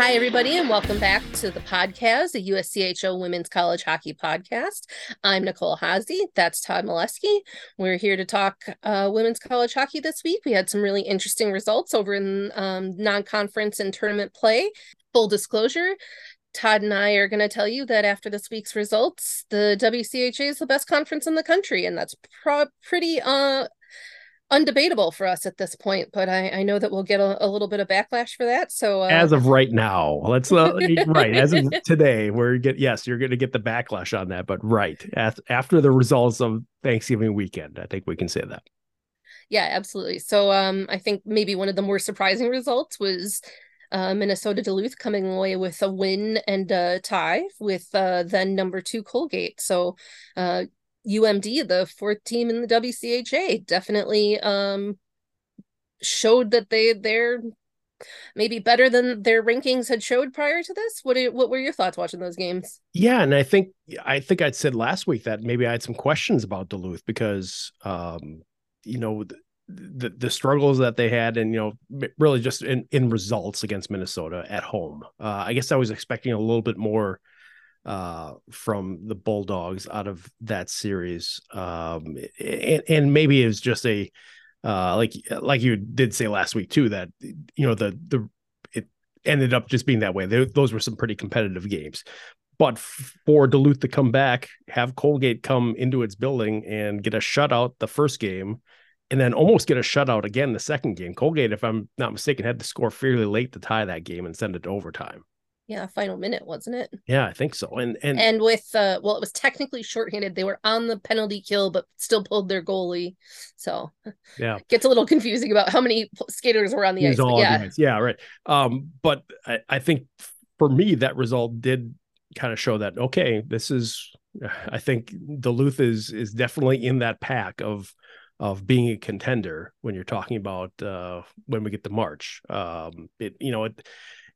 Hi, everybody, and welcome back to the podcast, the USCHO Women's College Hockey Podcast. I'm Nicole Haase. That's Todd Milewski. We're here to talk uh, women's college hockey this week. We had some really interesting results over in um, non conference and tournament play. Full disclosure, Todd and I are going to tell you that after this week's results, the WCHA is the best conference in the country, and that's pro- pretty uh, undebatable for us at this point, but I, I know that we'll get a, a little bit of backlash for that. So uh... as of right now, let's uh, right as of today, we're get yes, you're going to get the backlash on that, but right after the results of Thanksgiving weekend, I think we can say that. Yeah, absolutely. So um, I think maybe one of the more surprising results was uh, Minnesota Duluth coming away with a win and a tie with uh, then number two Colgate. So uh, UMD, the fourth team in the WCHA, definitely um, showed that they they're maybe better than their rankings had showed prior to this. What what were your thoughts watching those games? Yeah, and I think I think I'd said last week that maybe I had some questions about Duluth because um, you know the, the, the struggles that they had and you know really just in in results against Minnesota at home. Uh, I guess I was expecting a little bit more uh, from the Bulldogs out of that series. Um, and, and maybe it was just a uh, like like you did say last week too that you know the the it ended up just being that way. They, those were some pretty competitive games. But for Duluth to come back, have Colgate come into its building and get a shutout the first game, and then almost get a shutout again the second game. Colgate, if I'm not mistaken, had to score fairly late to tie that game and send it to overtime yeah final minute wasn't it? Yeah i think so and and and with uh well it was technically shorthanded. They were on the penalty kill but still pulled their goalie. So yeah. gets a little confusing about how many skaters were on the ice yeah. yeah right. Um but I, I think for me that result did kind of show that okay this is i think duluth is is definitely in that pack of of being a contender when you're talking about uh when we get to march. Um it you know it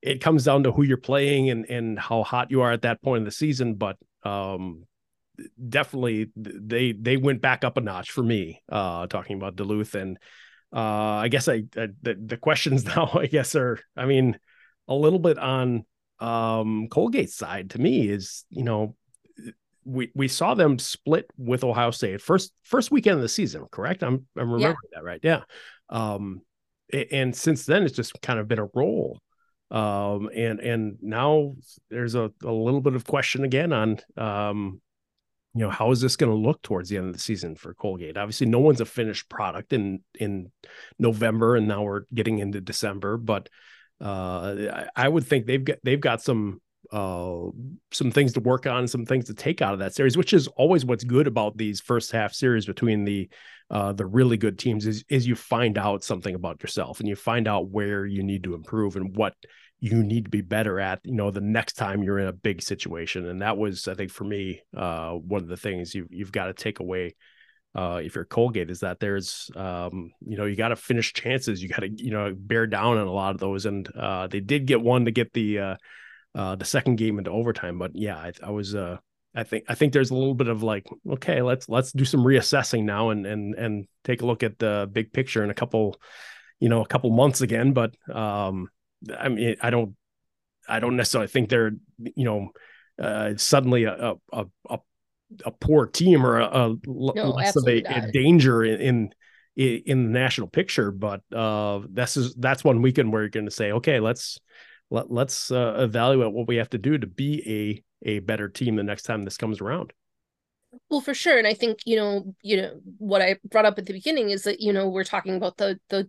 it comes down to who you're playing and and how hot you are at that point in the season. But um, definitely they they went back up a notch for me. Uh, talking about Duluth and uh, I guess I, I the the questions now I guess are I mean a little bit on um Colgate's side to me is you know we we saw them split with Ohio State first first weekend of the season, correct? I'm I'm remembering yeah. that right. Yeah. Um and since then it's just kind of been a roll um, and and now there's a, a little bit of question again on um, you know how is this going to look towards the end of the season for Colgate? Obviously, no one's a finished product in in November, and now we're getting into December. But uh, I, I would think they've got they've got some uh, some things to work on, some things to take out of that series, which is always what's good about these first half series between the uh, the really good teams is is you find out something about yourself and you find out where you need to improve and what you need to be better at you know the next time you're in a big situation and that was i think for me uh, one of the things you, you've got to take away uh, if you're colgate is that there's um, you know you got to finish chances you got to you know bear down on a lot of those and uh, they did get one to get the uh, uh, the second game into overtime but yeah i, I was uh, I think I think there's a little bit of like, okay, let's let's do some reassessing now and and and take a look at the big picture in a couple, you know, a couple months again. But um, I mean, I don't I don't necessarily think they're you know uh, suddenly a a, a a poor team or a, a no, less of a, a, danger in, in in the national picture. But uh, this is that's one weekend where you're going to say, okay, let's let, let's uh, evaluate what we have to do to be a a better team the next time this comes around. Well, for sure, and I think you know, you know what I brought up at the beginning is that you know we're talking about the the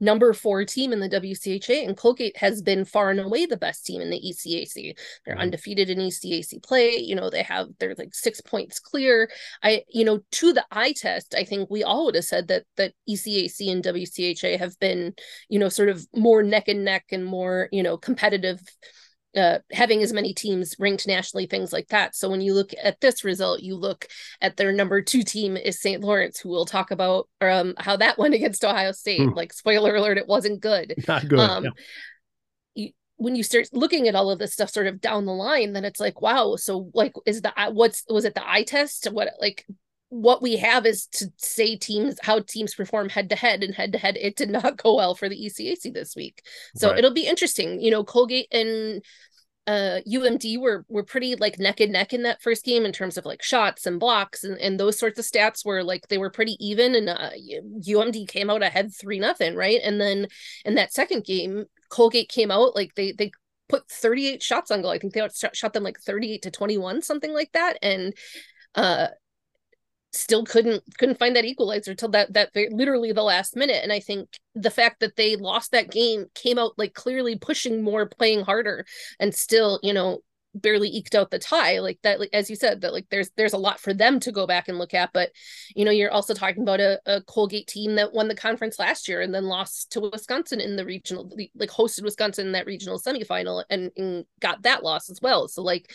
number four team in the WCHA, and Colgate has been far and away the best team in the ECAC. They're mm-hmm. undefeated in ECAC play. You know, they have they're like six points clear. I, you know, to the eye test, I think we all would have said that that ECAC and WCHA have been, you know, sort of more neck and neck and more, you know, competitive uh, having as many teams ranked nationally, things like that. So when you look at this result, you look at their number two team is St. Lawrence, who we'll talk about um, how that went against Ohio State. Hmm. Like spoiler alert, it wasn't good. Not good. Um, yeah. you, when you start looking at all of this stuff sort of down the line, then it's like, wow. So like, is the what's was it the eye test? What like what we have is to say teams how teams perform head to head and head to head it did not go well for the ECAC this week. So right. it'll be interesting. You know, Colgate and uh UMD were were pretty like neck and neck in that first game in terms of like shots and blocks and, and those sorts of stats were like they were pretty even and uh, UMD came out ahead 3 nothing, right? And then in that second game Colgate came out like they they put 38 shots on goal. I think they shot them like 38 to 21 something like that and uh still couldn't couldn't find that equalizer till that that literally the last minute. And i think the fact that they lost that game came out like clearly pushing more playing harder and still you know barely eked out the tie. Like that like as you said that like there's there's a lot for them to go back and look at. But you know you're also talking about a, a colgate team that won the conference last year and then lost to wisconsin in the regional like hosted wisconsin in that regional semifinal and, and got that loss as well. So like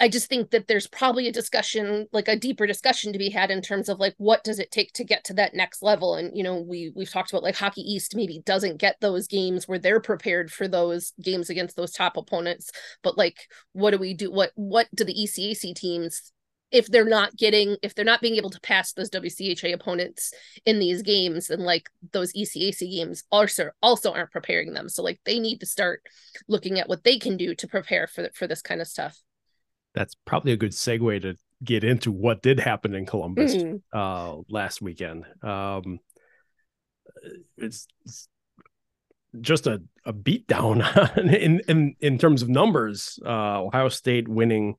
I just think that there's probably a discussion, like a deeper discussion to be had in terms of like what does it take to get to that next level. And you know, we we've talked about like Hockey East maybe doesn't get those games where they're prepared for those games against those top opponents. But like, what do we do? What what do the ECAC teams if they're not getting if they're not being able to pass those WCHA opponents in these games and like those ECAC games also also aren't preparing them so like they need to start looking at what they can do to prepare for for this kind of stuff that's probably a good segue to get into what did happen in Columbus mm-hmm. uh, last weekend. Um, it's, it's, just a, a beatdown in, in in terms of numbers. Uh, Ohio State winning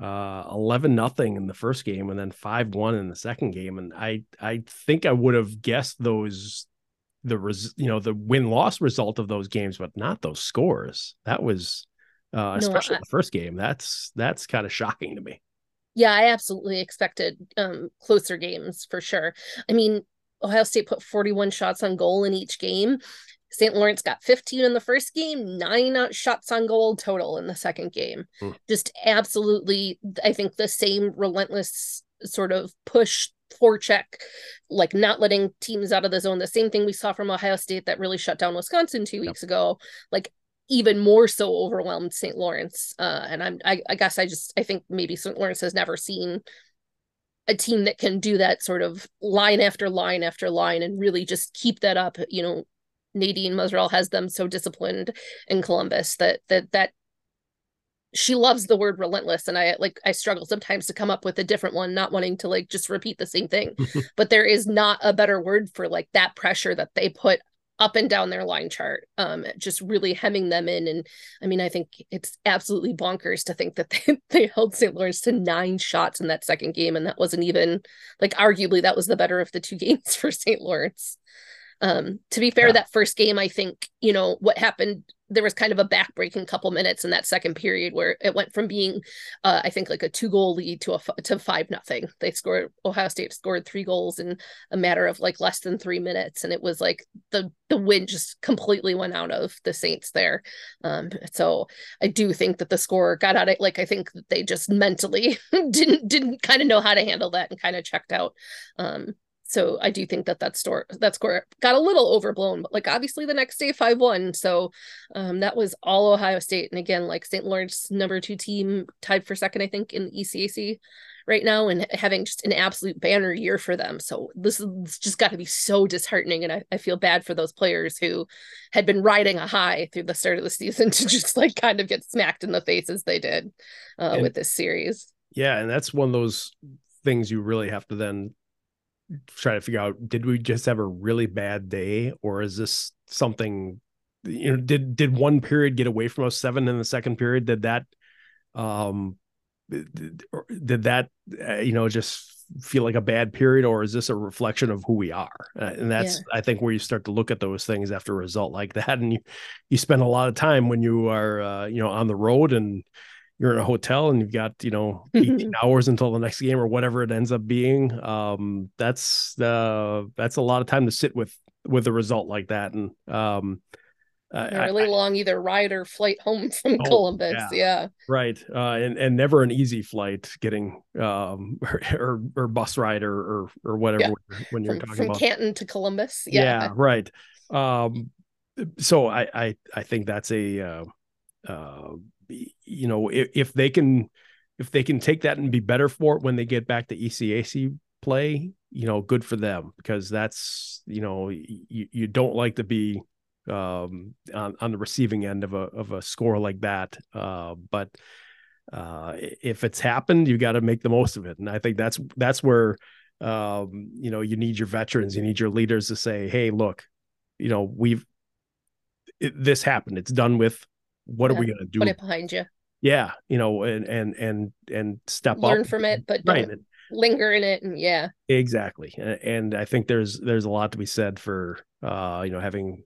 uh, eleven nothing in the first game and then five one in the second game, and I I think I would have guessed those the res, you know the win loss result of those games, but not those scores. That was uh, especially no, I, the first game. That's that's kind of shocking to me. Yeah, I absolutely expected um, closer games for sure. I mean, Ohio State put 41 shots on goal in each game. St. Lawrence got 15 in the first game, nine shots on goal total in the second game. Hmm. Just absolutely, I think the same relentless sort of push forecheck, like not letting teams out of the zone. The same thing we saw from Ohio State that really shut down Wisconsin two weeks yep. ago. Like even more so overwhelmed St. Lawrence. Uh, and I'm, I, I guess I just, I think maybe St. Lawrence has never seen a team that can do that sort of line after line after line and really just keep that up. You know, Nadine Muzerall has them so disciplined in Columbus that that that she loves the word relentless and i like i struggle sometimes to come up with a different one not wanting to like just repeat the same thing but there is not a better word for like that pressure that they put up and down their line chart, um, just really hemming them in. And I mean, I think it's absolutely bonkers to think that they, they held St. Lawrence to nine shots in that second game. And that wasn't even like arguably that was the better of the two games for St. Lawrence. Um, to be fair, yeah. that first game, I think, you know, what happened there was kind of a backbreaking couple minutes in that second period where it went from being uh, i think like a two goal lead to a to five nothing. They scored ohio state scored three goals in a matter of like less than three minutes and it was like the the wind just completely went out of the saints there. Um, so i do think that the score got out of like i think that they just mentally didn't didn't kind of know how to handle that and kind of checked out. Um, so I do think that that store that score got a little overblown, but like obviously the next day five one. So um, that was all Ohio State, and again like St. Lawrence number two team tied for second I think in the ECAC right now, and having just an absolute banner year for them. So this is just got to be so disheartening, and I, I feel bad for those players who had been riding a high through the start of the season to just like kind of get smacked in the face as they did uh, with this series. Yeah, and that's one of those things you really have to then try to figure out did we just have a really bad day or is this something you know did did one period get away from us seven in the second period did that um did, did that uh, you know just feel like a bad period or is this a reflection of who we are uh, and that's yeah. i think where you start to look at those things after a result like that and you you spend a lot of time when you are uh, you know on the road and you're in a hotel and you've got you know 18 hours until the next game or whatever it ends up being um that's uh that's a lot of time to sit with with a result like that and um a really I, long either ride or flight home from oh, Columbus. Yeah. yeah. Right. Uh, and, and never an easy flight getting um or or, or bus ride or or, or whatever yeah. when you're from, talking from about Canton to Columbus. Yeah. yeah. right. Um so I I I think that's a uh, uh you know if, if they can if they can take that and be better for it when they get back to ECAC play, you know, good for them because that's you know you, you don't like to be um, on, on the receiving end of a of a score like that. Uh, but uh, if it's happened, you got to make the most of it, and I think that's that's where um, you know you need your veterans, you need your leaders to say, "Hey, look, you know we've it, this happened. It's done with. What yeah, are we going to do? Put it behind you. Yeah, you know, and and and and step learn up. from it, but right. don't linger in it. And yeah, exactly. And I think there's there's a lot to be said for uh, you know having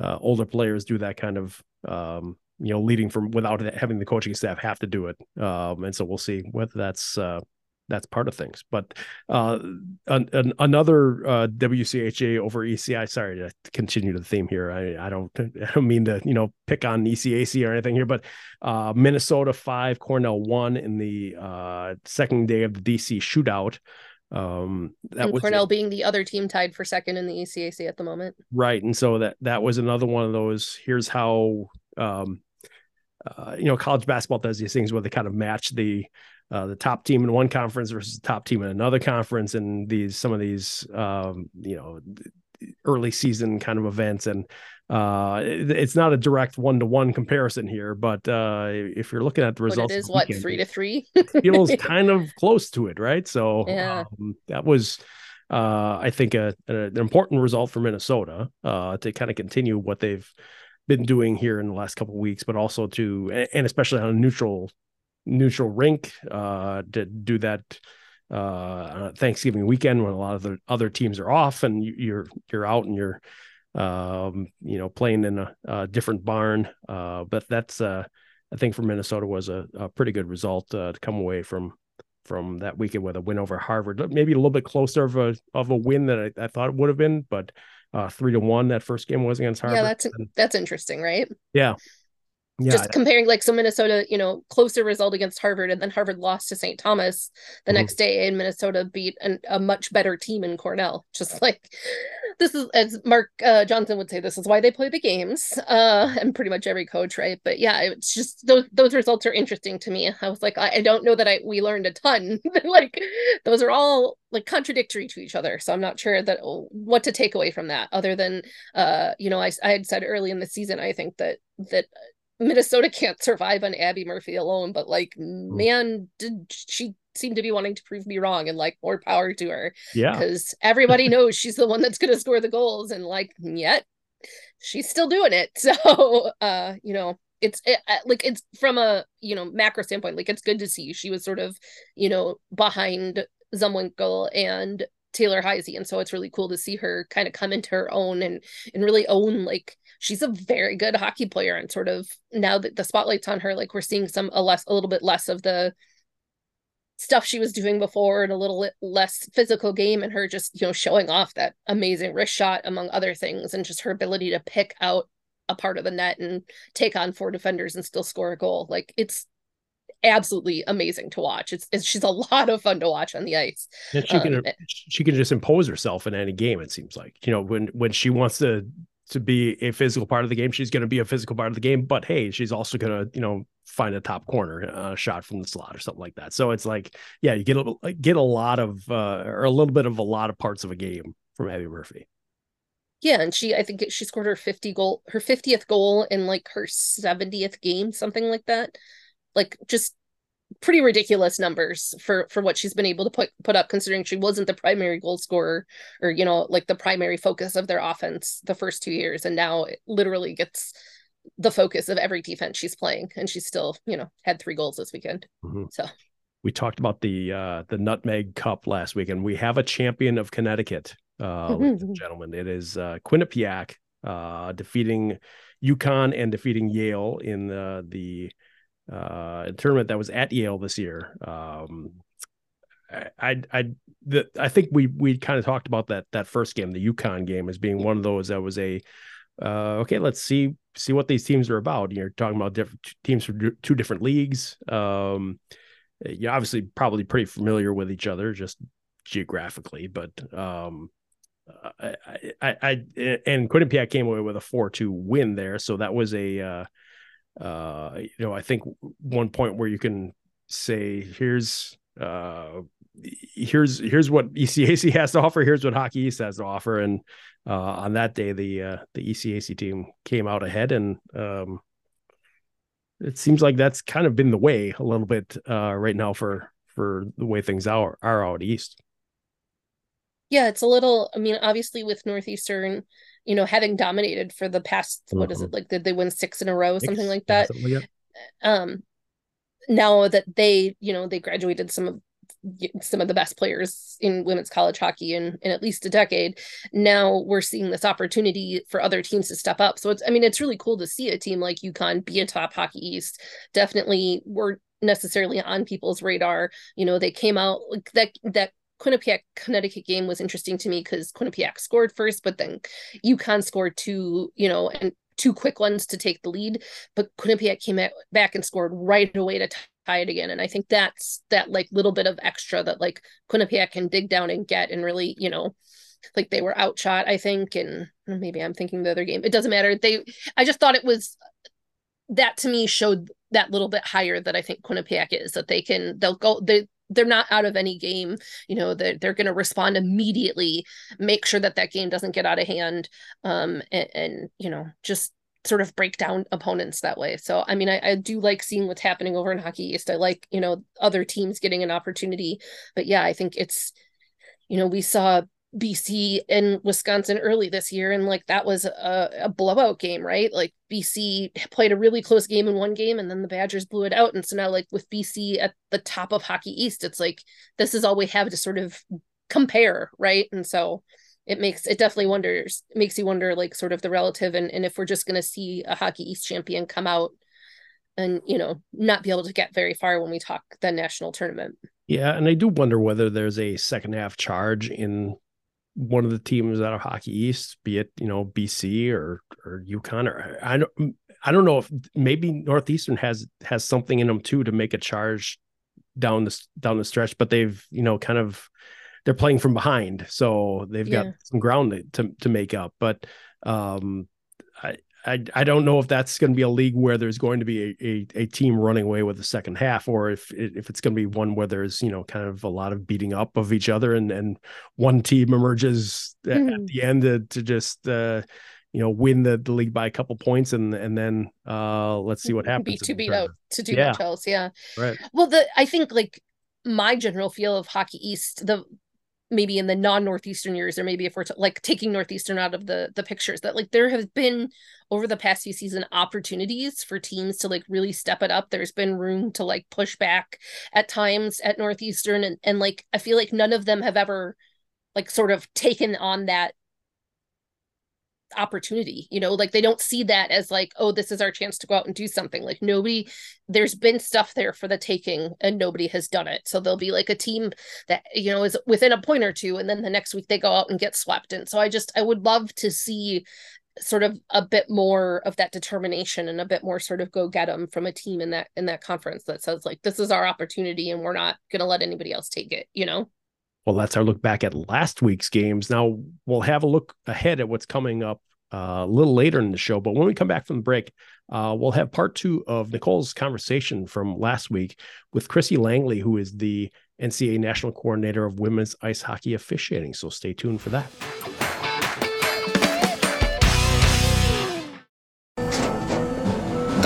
uh, older players do that kind of um, you know leading from without having the coaching staff have to do it um, and so we'll see whether that's uh, that's part of things. But uh, an, an, another uh, WCHA over ECI sorry to continue the theme here. I, I don't I don't mean to you know pick on ECAC or anything here but uh, Minnesota 5 Cornell 1 in the uh, second day of the DC shootout. Um that and was cornell being the other team tied for second in the ecac at the moment. Right and so that that was another one of those here's how um uh, you know college basketball does these things where they kind of match the uh, the top team in one conference versus the top team in another conference and these some of these um you know early season kind of events. And uh it's not a direct one-to-one comparison here but uh if you're looking at the results it is what weekend, three to three? feels kind of close to it right? So yeah. um, that was uh i think a, a, an important result for minnesota uh to kind of continue what they've been doing here in the last couple weeks but also to and especially on a neutral neutral rink uh to do that uh Thanksgiving weekend when a lot of the other teams are off and you're you're out and you're um, you know, playing in a, a different barn. Uh, but that's, uh, I think for Minnesota was a, a pretty good result uh, to come away from from that weekend with a win over Harvard. Maybe a little bit closer of a of a win than I, I thought it would have been, but uh, three to one that first game was against Harvard. Yeah, that's that's interesting, right? Yeah, yeah. just comparing like so minnesota you know closer result against harvard and then harvard lost to st thomas the mm-hmm. next day and minnesota beat an, a much better team in cornell just like this is as mark uh, johnson would say this is why they play the games uh and pretty much every coach right but yeah it's just those those results are interesting to me i was like i, I don't know that i we learned a ton like those are all like contradictory to each other so i'm not sure that what to take away from that other than uh you know i, I had said early in the season i think that that Minnesota can't survive on Abby Murphy alone, but like, hmm. man, did she seem to be wanting to prove me wrong and like more power to her. Yeah. Because everybody knows she's the one that's gonna score the goals, and like, yet she's still doing it. So uh, you know, it's it, uh, like it's from a you know macro standpoint, like it's good to see she was sort of, you know, behind Zumwinkle and Taylor Heise. And so it's really cool to see her kind of come into her own and and really own like she's a very good hockey player and sort of now that the spotlight's on her, like we're seeing some a less a little bit less of the stuff she was doing before and a little less physical game and her just you know showing off that amazing wrist shot among other things and just her ability to pick out a part of the net and take on four defenders and still score a goal like it's absolutely amazing to watch. It's, it's she's a lot of fun to watch on the ice. And she can um, she can just impose herself in any game. It seems like you know when when she wants to to be a physical part of the game, she's going to be a physical part of the game. But hey, she's also going to you know find a top corner uh, shot from the slot or something like that. So it's like yeah, you get a get a lot of uh, or a little bit of a lot of parts of a game from Abby Murphy. Yeah, and she I think she scored her 50 goal her 50th goal in like her 70th game, something like that like just pretty ridiculous numbers for for what she's been able to put put up considering she wasn't the primary goal scorer or you know like the primary focus of their offense the first two years. And now it literally gets the focus of every defense she's playing. And she's still you know had three goals this weekend. Mm-hmm. so. We talked about the uh the nutmeg cup last week and we have a champion of connecticut uh ladies and gentlemen. It is uh quinnipiac uh defeating UConn and defeating yale in uh, the uh, tournament that was at Yale this year. Um, I I the, I think we we kind of talked about that that first game, the UConn game, as being one of those that was a uh, okay. Let's see see what these teams are about. You're talking about different teams from two different leagues. Um, you're obviously probably pretty familiar with each other just geographically, but um, I, I, I and Quinnipiac came away with a four two win there, so that was a uh, uh, you know, I think one point where you can say, here's uh, here's here's what ECAC has to offer. Here's what Hockey East has to offer. And uh, on that day, the uh, the ECAC team came out ahead, and um, it seems like that's kind of been the way a little bit uh, right now for for the way things are are out east. Yeah, it's a little. I mean, obviously with Northeastern, you know, having dominated for the past mm-hmm. what is it mm-hmm. like? Did they win six in a row, something like that? Um, now that they, you know, they graduated some of some of the best players in women's college hockey in, in at least a decade. Now we're seeing this opportunity for other teams to step up. So it's, I mean, it's really cool to see a team like UConn be a top hockey East. Definitely we're necessarily on people's radar. You know, they came out like that, that Quinnipiac Connecticut game was interesting to me because Quinnipiac scored first, but then UConn scored two, you know, and two quick ones to take the lead. But Quinnipiac came back and scored right away to tie it again. And I think that's that like little bit of extra that like Quinnipiac can dig down and get and really, you know, like they were outshot, I think. And maybe I'm thinking the other game. It doesn't matter. They I just thought it was that to me showed that little bit higher that I think Quinnipiac is that they can they'll go they they're not out of any game you know they're, they're going to respond immediately make sure that that game doesn't get out of hand um and, and you know just sort of break down opponents that way. So i mean I, I do like seeing what's happening over in hockey east. I like you know other teams getting an opportunity. But yeah i think it's you know we saw BC and Wisconsin early this year, and like that was a, a, blowout game, right? Like BC played a really close game in one game, and then the Badgers blew it out. And so now, like with BC at the top of Hockey East, it's like this is all we have to sort of compare, right? And so it makes it definitely wonders makes you wonder, like sort of the relative, and and if we're just going to see a Hockey East champion come out and you know not be able to get very far when we talk the national tournament. Yeah, and I do wonder whether there's a second half charge in one of the teams out of Hockey East, be it you know BC or or UConn or I don't I don't know if maybe Northeastern has has something in them too to make a charge down the down the stretch, but they've you know kind of they're playing from behind, so they've yeah. got some ground to to make up. But um, I I, I don't know if that's going to be a league where there's going to be a, a, a, team running away with the second half, or if if it's going to be one where there's you know kind of a lot of beating up of each other, and and one team emerges mm-hmm. at the end to, to just uh, you know win the, the league by a couple points, and and then uh, let's see what happens. Be to beat out to do yeah. much else, yeah. Right. Well, the I think like my general feel of Hockey East, the maybe in the non-northeastern years or maybe if we're t- like taking northeastern out of the the pictures that like there have been over the past few season opportunities for teams to like really step it up. There's been room to like push back at times at northeastern and and like i feel like none of them have ever like sort of taken on that opportunity you know like they don't see that as like oh this is our chance to go out and do something. Like nobody there's been stuff there for the taking and nobody has done it. So there'll be like a team that you know is within a point or two and then the next week they go out and get swept. And so i just i would love to see sort of a bit more of that determination and a bit more sort of go get them from a team in that in that conference that says like this is our opportunity and we're not going to let anybody else take it you know well, that's our look back at last week's games. Now we'll have a look ahead at what's coming up uh, a little later in the show. But when we come back from the break, uh, we'll have part two of Nicole's conversation from last week with Krissy Langley, who is the NCAA National Coordinator of Women's Ice Hockey Officiating. So stay tuned for that.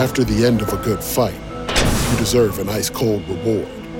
After the end of a good fight, you deserve an ice cold reward.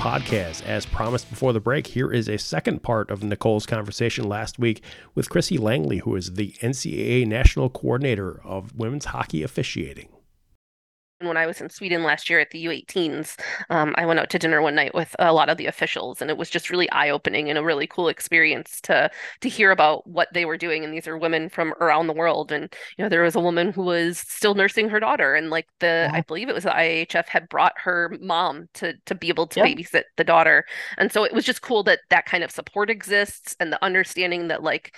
Podcast. As promised before the break, here is a second part of Nicole's conversation last week with Krissy Langley, who is the NCAA National Coordinator of Women's Hockey Officiating when I was in Sweden last year at the U18s, um, I went out to dinner one night with a lot of the officials, and it was just really eye opening and a really cool experience to to hear about what they were doing. And these are women from around the world, and you know there was a woman who was still nursing her daughter, and like the I believe it was the IIHF had brought her mom to to be able to yep. babysit the daughter, and so it was just cool that that kind of support exists and the understanding that like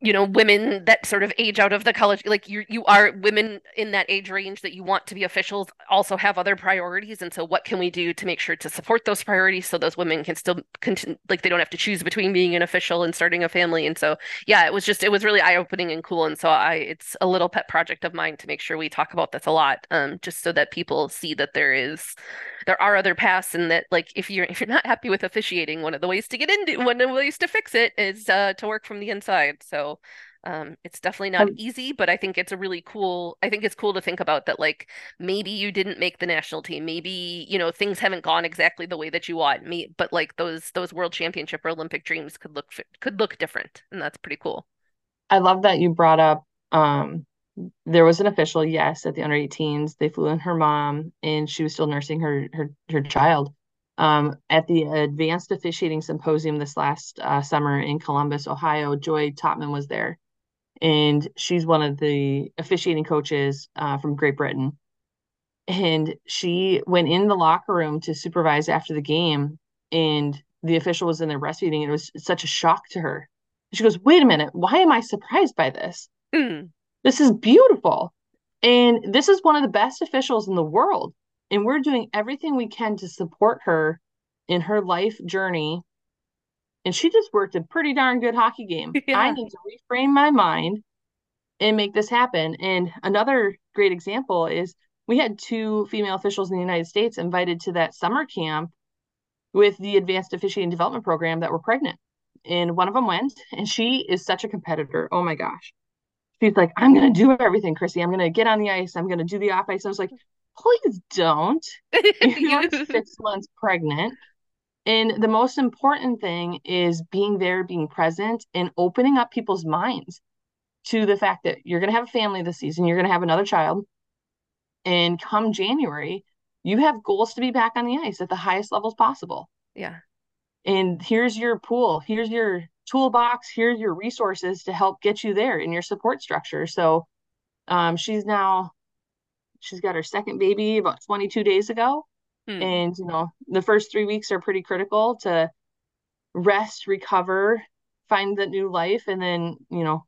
you know women that sort of age out of the college like you you are women in that age range that you want to be officials also have other priorities. And so what can we do to make sure to support those priorities so those women can still continue like they don't have to choose between being an official and starting a family. And so yeah it was just it was really eye-opening and cool. And so i it's a little pet project of mine to make sure we talk about this a lot um just so that people see that there is there are other paths and that like if you're if you're not happy with officiating one of the ways to get into one of the ways to fix it is uh, to work from the inside. So um, it's definitely not um, easy but i think it's a really cool i think it's cool to think about that like maybe you didn't make the national team. Maybe you know things haven't gone exactly the way that you want. Me but like those those world championship or olympic dreams could look could look different and that's pretty cool. I love that you brought up um there was an official, yes, at the under 18s. They flew in her mom, and she was still nursing her her her child. Um, at the Advanced Officiating Symposium this last uh, summer in Columbus, Ohio, Joy Tottman was there, and she's one of the officiating coaches uh, from Great Britain. And she went in the locker room to supervise after the game, and the official was in there breastfeeding. And it was such a shock to her. She goes, "Wait a minute, why am I surprised by this?" Mm. This is beautiful. And this is one of the best officials in the world. And we're doing everything we can to support her in her life journey. And she just worked a pretty darn good hockey game. Yeah. I need to reframe my mind and make this happen. And another great example is we had two female officials in the United States invited to that summer camp with the Advanced Officiating Development Program that were pregnant. And one of them went, and she is such a competitor. Oh my gosh she's like, I'm gonna do everything, Krissy. I'm gonna get on the ice. I'm gonna do the off ice. I was like, please don't. You're six months pregnant. And the most important thing is being there, being present, and opening up people's minds to the fact that you're going to have a family this season, you're going to have another child. And come January, you have goals to be back on the ice at the highest levels possible. Yeah. And here's your pool, here's your toolbox here's your resources to help get you there in your support structure. So um, she's now she's got her second baby about 22 days ago. Hmm. and you know the first three weeks are pretty critical to rest recover find the new life. And then you know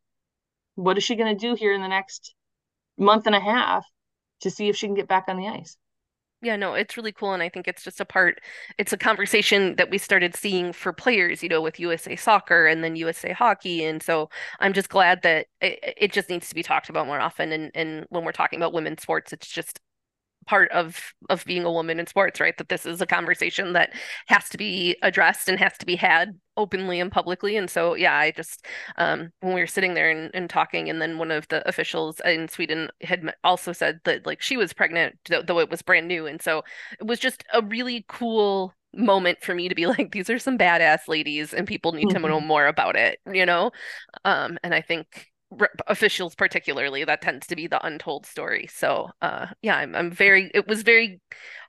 what is she going to do here in the next month and a half to see if she can get back on the ice yeah no it's really cool and i think it's just a part it's a conversation that we started seeing for players you know with usa soccer and then usa hockey and so i'm just glad that it, it just needs to be talked about more often and and when we're talking about women's sports it's just part of of being a woman in sports right? That this is a conversation that has to be addressed and has to be had openly and publicly. And so yeah i just um when we were sitting there and, and talking and then one of the officials in sweden had also said that like she was pregnant though it was brand new. And so it was just a really cool moment for me to be like these are some badass ladies and people need mm-hmm. to know more about it you know? Um and i think officials particularly that tends to be the untold story. So uh yeah I'm, I'm very it was very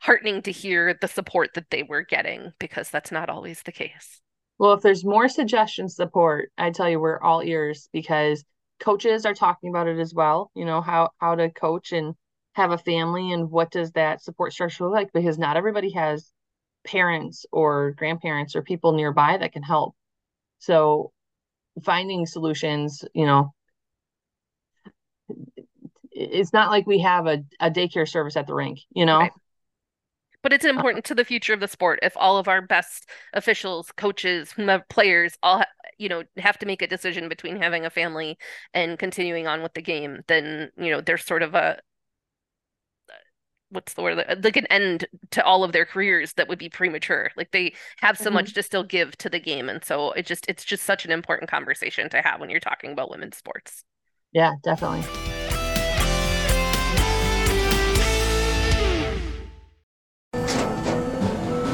heartening to hear the support that they were getting because that's not always the case. Well if there's more suggestion support i tell you we're all ears because coaches are talking about it as well you know how how to coach and have a family and what does that support structure look like because not everybody has parents or grandparents or people nearby that can help. So finding solutions you know it's not like we have a, a daycare service at the rink, you know? Right. But it's uh, important to the future of the sport if all of our best officials, coaches, players all you know have to make a decision between having a family and continuing on with the game, then you know there's sort of a what's the word like an end to all of their careers that would be premature like they have so mm-hmm. much to still give to the game and so it just it's just such an important conversation to have when you're talking about women's sports yeah definitely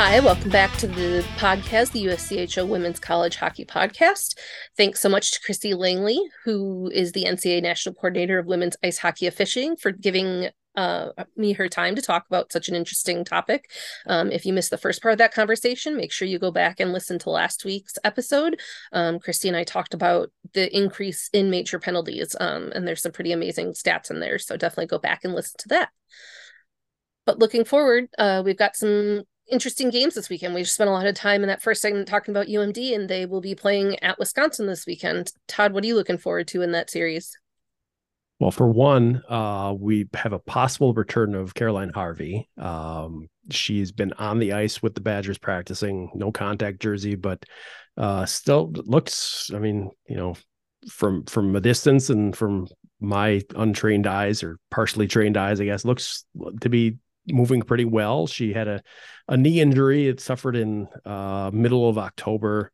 Hi, welcome back to the podcast, the USCHO Women's College Hockey Podcast. Thanks so much to Krissy Langley, who is the NCAA National Coordinator of Women's Ice Hockey Officiating, for giving uh, me her time to talk about such an interesting topic. Um, if you missed the first part of that conversation, make sure you go back and listen to last week's episode. Um, Krissy and I talked about the increase in major penalties, um, and there's some pretty amazing stats in there. So definitely go back and listen to that. But looking forward, uh, we've got some interesting games this weekend. We spent a lot of time in that first segment talking about UMD, and they will be playing at Wisconsin this weekend. Todd, what are you looking forward to in that series? Well, for one, uh, we have a possible return of Caroline Harvey. Um, she's been on the ice with the Badgers practicing, no contact jersey, but uh, still looks. I mean, you know, from from a distance and from my untrained eyes or partially trained eyes, I guess, looks to be moving pretty well. She had a, a knee injury. It suffered in uh, middle of October.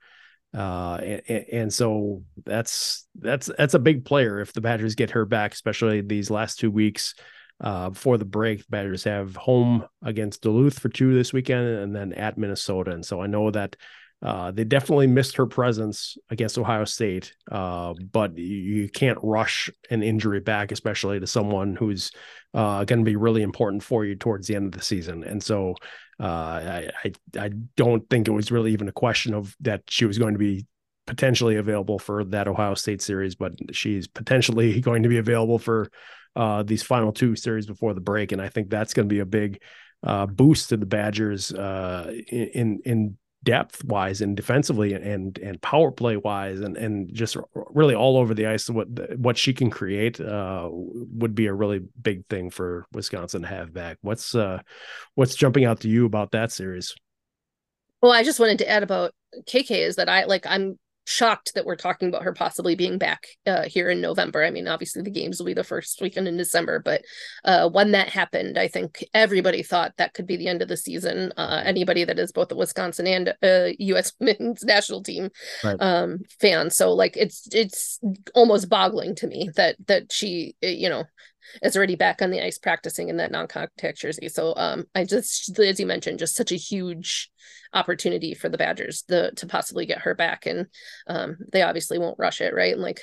Uh, and, and, so that's that's that's a big player if the Badgers get her back, especially these last two weeks uh, before the break. The Badgers have home against Duluth for two this weekend, and then at Minnesota. And so I know that uh, they definitely missed her presence against Ohio State, uh, but you, can't rush an injury back, especially to someone who's uh, going to be really important for you towards the end of the season. And so uh, I, I, I don't think it was really even a question of that she was going to be potentially available for that Ohio State series, but she's potentially going to be available for uh, these final two series before the break, and I think that's going to be a big boost to the Badgers in in depth wise and defensively and and power play wise and and just really all over the ice what what she can create uh, would be a really big thing for Wisconsin to have back. What's uh what's jumping out to you about that series? Well, I just wanted to add about KK is that I like I'm shocked that we're talking about her possibly being back uh, here in November. I mean, obviously the games will be the first weekend in December, but uh, when that happened, I think everybody thought that could be the end of the season. Uh, anybody that is both a Wisconsin and a U.S. men's national team right. um, fan, so like it's it's almost boggling to me that that she you know is already back on the ice practicing in that non-contact jersey. So um, I just, as you mentioned, just such a huge opportunity for the Badgers to to possibly get her back, and um, they obviously won't rush it, right? And like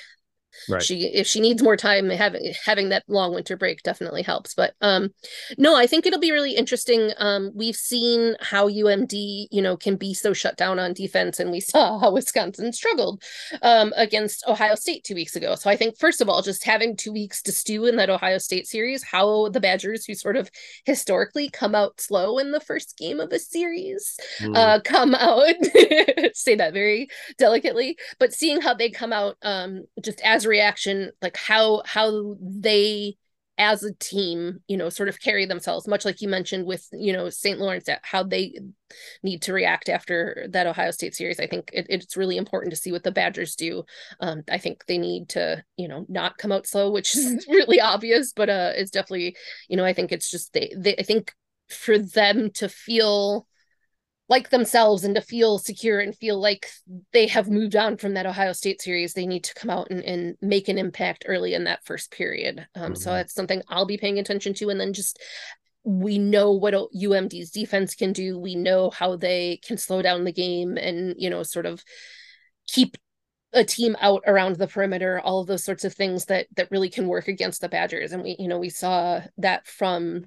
Right. She if she needs more time, having having that long winter break definitely helps. But um, no, I think it'll be really interesting. Um, we've seen how UMD, you know, can be so shut down on defense, and we saw how Wisconsin struggled um, against Ohio State two weeks ago. So I think first of all, just having two weeks to stew in that Ohio State series, how the Badgers, who sort of historically come out slow in the first game of a series, mm. uh, come out say that very delicately, but seeing how they come out um, just as reaction like how how they as a team you know sort of carry themselves much like you mentioned with you know st lawrence how they need to react after that ohio state series. I think it, it's really important to see what the badgers do. Um, i think they need to you know not come out slow which is really obvious but uh it's definitely you know i think it's just they, they i think for them to feel like themselves and to feel secure and feel like they have moved on from that Ohio State series, they need to come out and, and make an impact early in that first period. Um, mm-hmm. So that's something I'll be paying attention to. And then just we know what UMD's defense can do. We know how they can slow down the game and, you know, sort of keep a team out around the perimeter, all of those sorts of things that that really can work against the Badgers. And we, you know, we saw that from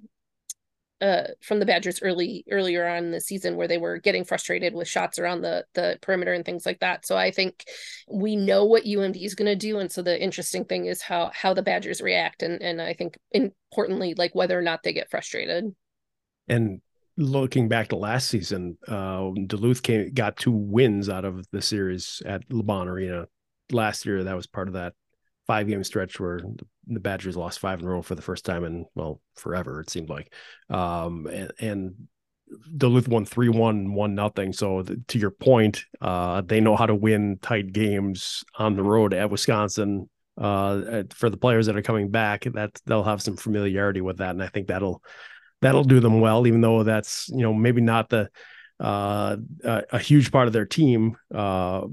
uh from the Badgers early earlier on in the season where they were getting frustrated with shots around the the perimeter and things like that. So I think we know what UMD is going to do and so the interesting thing is how how the Badgers react and and I think importantly like whether or not they get frustrated. And looking back to last season, uh, Duluth came got two wins out of the series at LaBahn Arena last year. That was part of that five game stretch where the Badgers lost five in a row for the first time in well forever it seemed like. Um, and, and Duluth won three one one nothing. So to your point, uh, they know how to win tight games on the road at Wisconsin. Uh, for the players that are coming back, that they'll have some familiarity with that, and I think that'll that'll do them well, even though that's you know maybe not the uh, a, a, huge part of their team. Uh,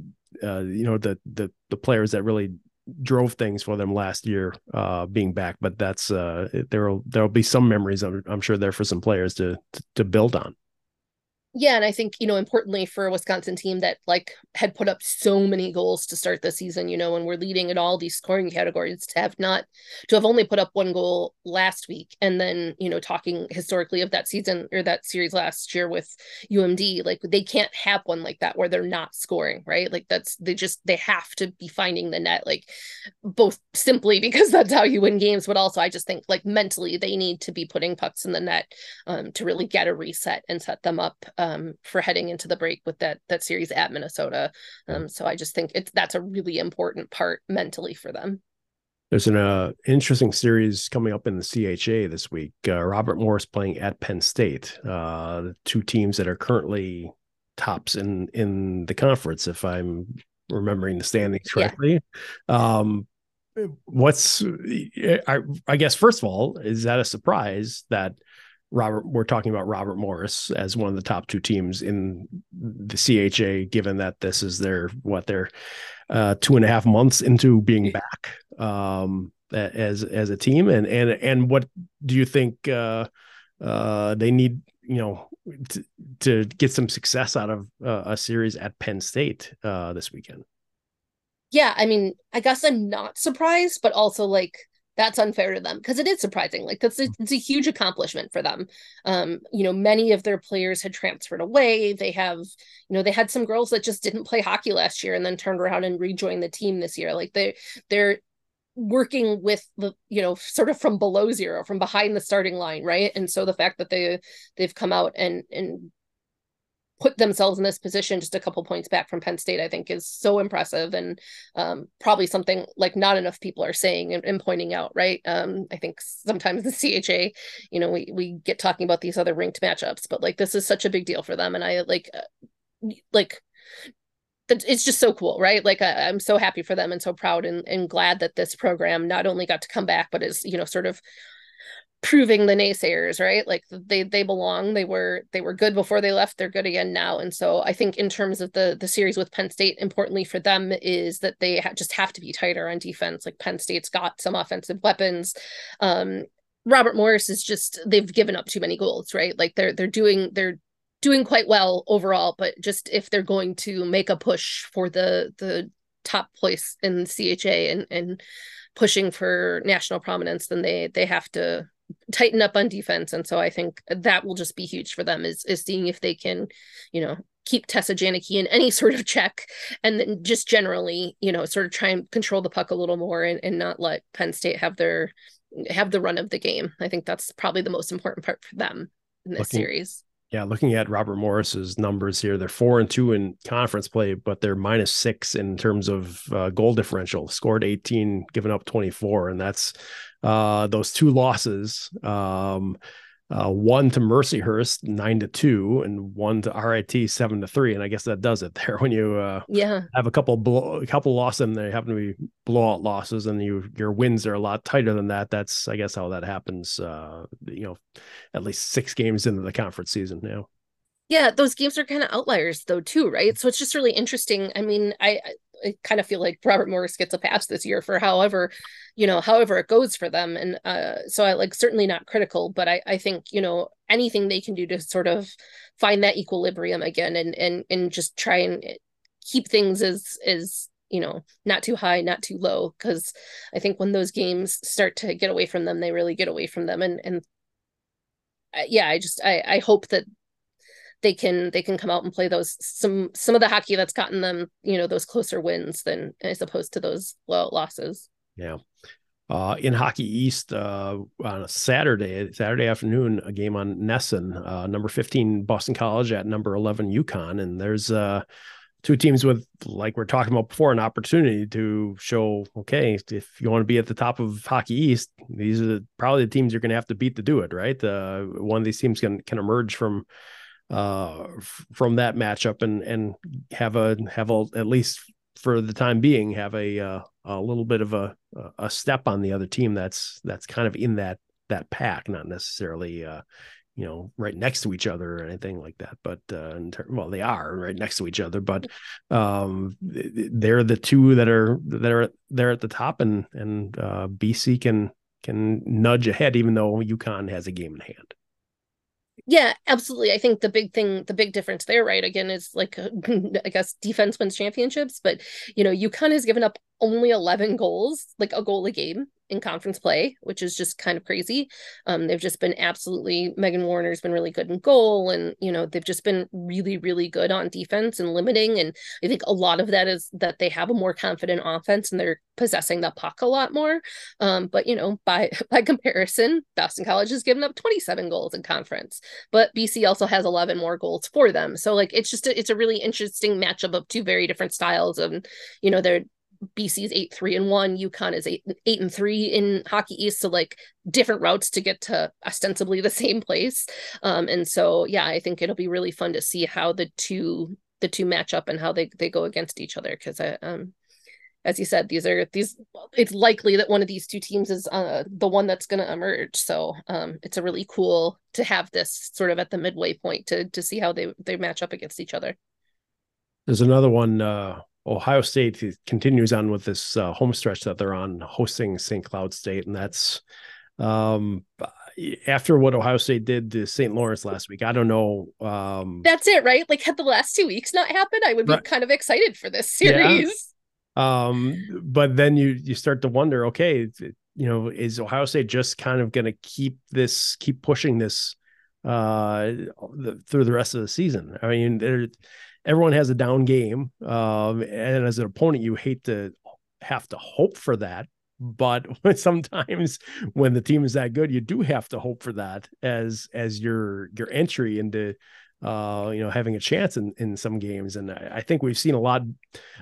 uh, you know the the the players that really drove things for them last year uh, being back, but that's uh, there'll there'll be some memories I'm, I'm sure there for some players to, to to build on yeah, and I think, you know, importantly for a Wisconsin team that like had put up so many goals to start the season, you know, and we're leading in all these scoring categories to have not to have only put up one goal last week and then, you know, talking historically of that season or that series last year with UMD, like they can't have one like that where they're not scoring, right? Like that's they just they have to be finding the net like both simply because that's how you win games, but also I just think like mentally they need to be putting pucks in the net um to really get a reset and set them up um, for heading into the break with that that series at Minnesota. Um, so I just think it's that's a really important part mentally for them. There's an uh, interesting series coming up in the CHA this week. Uh, Robert Morris playing at Penn State. Uh, two teams that are currently tops in in the conference, if I'm remembering the standings correctly. Yeah. Um, what's I, I guess first of all, is that a surprise that Robert, we're talking about Robert Morris as one of the top two teams in the CHA, given that this is their what their uh, two and a half months into being back um, as as a team, and and and what do you think uh, uh, they need? You know, to, to get some success out of uh, a series at Penn State uh, this weekend. Yeah, I mean, I guess I'm not surprised, but also like that's unfair to them because it is surprising like that's a, mm. it's a huge accomplishment for them. Um you know many of their players had transferred away. They have you know they had some girls that just didn't play hockey last year and then turned around and rejoined the team this year. Like they they're working with the you know sort of from below zero from behind the starting line right? And so the fact that they they've come out and and put themselves in this position just a couple points back from Penn State, I think is so impressive and um, probably something like not enough people are saying and, and pointing out, right? Um, I think sometimes the CHA, you know, we, we get talking about these other ranked matchups, but like this is such a big deal for them. And I like, uh, like, it's just so cool, right? Like I, am so happy for them and so proud and, and glad that this program not only got to come back, but is, you know, sort of proving the naysayers right? Like they they belong. They were they were good before they left. They're good again now. And so i think in terms of the the series with penn state importantly for them is that they ha- just have to be tighter on defense. Like penn state's got some offensive weapons. Um robert morris is just they've given up too many goals right? Like they're they're doing they're doing quite well overall but just if they're going to make a push for the the top place in CHA and and pushing for national prominence then they they have to tighten up on defense. And so I think that will just be huge for them is is seeing if they can, you know, keep Tessa Janecke in any sort of check and then just generally, you know, sort of try and control the puck a little more and, and not let Penn State have their have the run of the game. I think that's probably the most important part for them in this looking, series. Yeah, looking at Robert Morris's numbers here, they're four and two in conference play, but they're minus six in terms of uh, goal differential. Scored 18, given up 24, and that's uh, those two losses. Um, uh, one to Mercyhurst nine to two, and one to RIT seven to three, and I guess that does it there. When you uh, yeah have a couple blow, a couple losses, and they happen to be blowout losses, and you your wins are a lot tighter than that. That's I guess how that happens. Uh, you know, at least six games into the conference season now. Yeah, those games are kind of outliers though too, right? So it's just really interesting. I mean, I I kind of feel like Robert Morris gets a pass this year for however, you know, however it goes for them. And uh, so I like certainly not critical, but I, I think, you know, anything they can do to sort of find that equilibrium again and and and just try and keep things as as you know, not too high, not too low. Cause I think when those games start to get away from them, they really get away from them. And, and yeah, I just, I, I hope that they can they can come out and play those some some of the hockey that's gotten them you know those closer wins than as opposed to those low losses yeah uh, in Hockey East uh, on a Saturday, Saturday afternoon, a game on NESN, uh, number 15 Boston College at number 11 UConn. And there's uh, two teams with, like we're talking about before, an opportunity to show, okay, if you want to be at the top of Hockey East, these are the, probably the teams you're going to have to beat to do it, right? Uh, one of these teams can, can emerge from uh, from that matchup and and have a have a, at least for the time being have a uh, a little bit of a a step on the other team that's that's kind of in that that pack, not necessarily uh, you know right next to each other or anything like that. But uh, well, they are right next to each other, but um, they're the two that are that are they're at the top, and and uh, BC can can nudge ahead, even though UConn has a game in hand. Yeah, absolutely. I think the big thing, the big difference there, right, again, is like, uh, I guess defense wins championships, but, you know, UConn has given up only 11 goals, like a goal a game in conference play, which is just kind of crazy. Um, they've just been absolutely Megan Warner's been really good in goal, and you know they've just been really, really good on defense and limiting. And I think a lot of that is that they have a more confident offense and they're possessing the puck a lot more. Um, but you know, by by comparison, Boston College has given up 27 goals in conference, but BC also has 11 more goals for them. So like it's just a, it's a really interesting matchup of two very different styles, and you know they're BC's eight three and one, UConn is eight eight and three in Hockey East, so like different routes to get to ostensibly the same place. Um, and so yeah, I think it'll be really fun to see how the two the two match up and how they they go against each other because I um as you said these are these it's likely that one of these two teams is uh, the one that's going to emerge so um, it's a really cool to have this sort of at the midway point to to see how they they match up against each other there's another one uh, Ohio State continues on with this uh, home stretch that they're on, hosting St. Cloud State, and that's um, after what Ohio State did to St. Lawrence last week. I don't know. Um, that's it, right? Like, had the last two weeks not happened, I would be right. kind of excited for this series. Yeah. Um, but then you you start to wonder, okay, you know, is Ohio State just kind of going to keep this, keep pushing this uh the, through the rest of the season? I mean, they're everyone has a down game. Um, and as an opponent, you hate to have to hope for that. But sometimes when the team is that good, you do have to hope for that as as your your entry into uh, you know, having a chance in, in some games. And I, I, think we've seen a lot,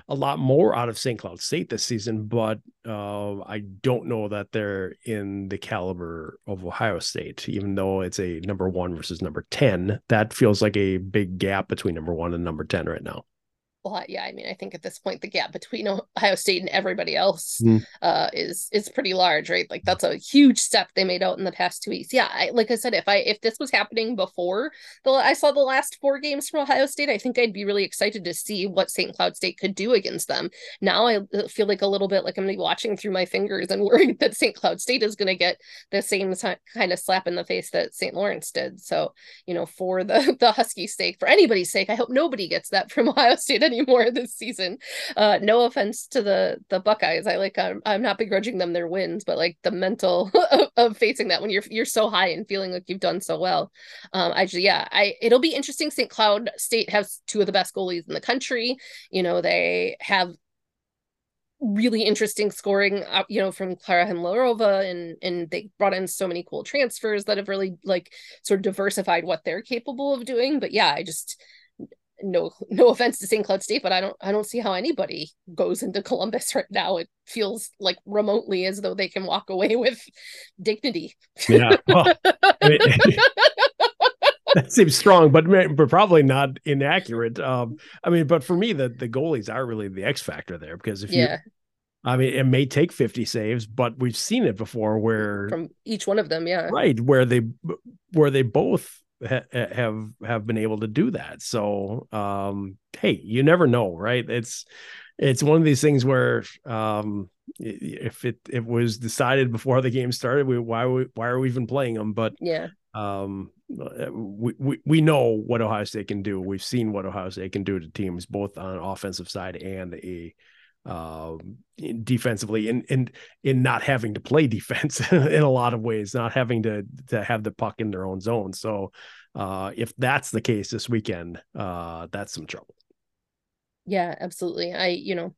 a lot more out of St. Cloud State this season, but uh, I don't know that they're in the caliber of Ohio State, even though it's a number one versus number 10. That feels like a big gap between number one and number 10 right now well, yeah, I mean, I think at this point the gap between Ohio State and everybody else mm. uh, is is pretty large, right? Like that's a huge step they made out in the past two weeks. Yeah, I, like I said, if I if this was happening before the I saw the last four games from Ohio State, I think I'd be really excited to see what St. Cloud State could do against them. Now I uh, feel like a little bit like I'm gonna be watching through my fingers and worried that St. Cloud State is gonna get the same kind of slap in the face that St. Lawrence did. So you know, for the the Husky sake, for anybody's sake, I hope nobody gets that from Ohio State anymore this season. Uh, no offense to the the Buckeyes. I like I'm, I'm not begrudging them their wins, but like the mental of, of, facing that when you're you're so high and feeling like you've done so well. Um, I just yeah, I it'll be interesting. St. Cloud State has two of the best goalies in the country. You know, they have really interesting scoring uh, you know from Klara Hymlarova and and they brought in so many cool transfers that have really like sort of diversified what they're capable of doing but yeah I just no no offense to St. Cloud State, but I don't I don't see how anybody goes into Columbus right now. It feels like remotely as though they can walk away with dignity. Yeah. Well, I mean, that seems strong, but but probably not inaccurate. Um, I mean, but for me, the the goalies are really the X factor there because if yeah. you I mean, it may take 50 saves, but we've seen it before where from each one of them, yeah. Right, where they where they both ha- have have been able to do that. So um, hey, you never know, right? It's it's one of these things where um, if it it was decided before the game started, we why we, why are we even playing them? But yeah, um, we, we we know what Ohio State can do. We've seen what Ohio State can do to teams both on offensive side and a uh, defensively and and in not having to play defense in a lot of ways, not having to to have the puck in their own zone. So uh, if that's the case this weekend, uh, that's some trouble. Yeah, absolutely. I you know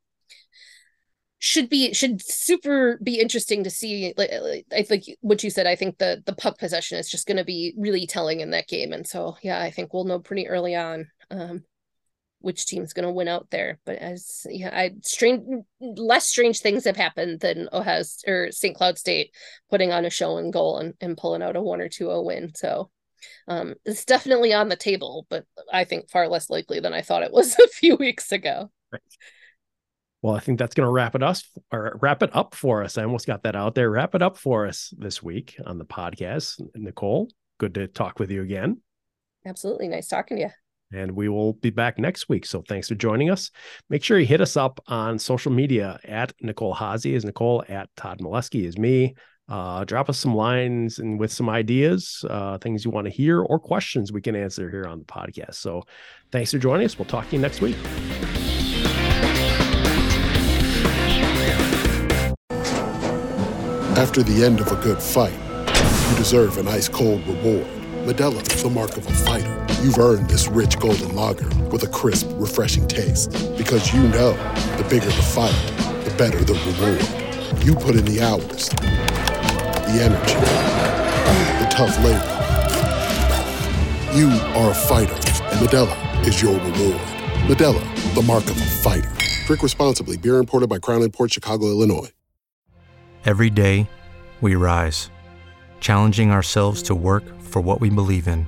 should be should super be interesting to see like, i think what you said i think the the puck possession is just going to be really telling in that game and so yeah i think we'll know pretty early on um which team's going to win out there but as yeah i strange less strange things have happened than ohio or st cloud state putting on a show and goal and, and pulling out a one or two a win so um it's definitely on the table but i think far less likely than i thought it was a few weeks ago right. Well, I think that's going to wrap it us or wrap it up for us. I almost got that out there. Wrap it up for us this week on the podcast. Nicole, good to talk with you again. Absolutely. Nice talking to you. And we will be back next week. So thanks for joining us. Make sure you hit us up on social media at Nicole Haase is Nicole, at Todd Milewski is me. Uh, drop us some lines and with some ideas, uh, things you want to hear, or questions we can answer here on the podcast. So thanks for joining us. We'll talk to you next week. After the end of a good fight, you deserve an ice cold reward. Modelo is the mark of a fighter. You've earned this rich golden lager with a crisp, refreshing taste. Because you know the bigger the fight, the better the reward. You put in the hours, the energy, the tough labor. You are a fighter, and Modelo is your reward. Modelo, the mark of a fighter. Drink responsibly. Beer imported by Crown Imports Chicago, Illinois. Every day, we rise, challenging ourselves to work for what we believe in.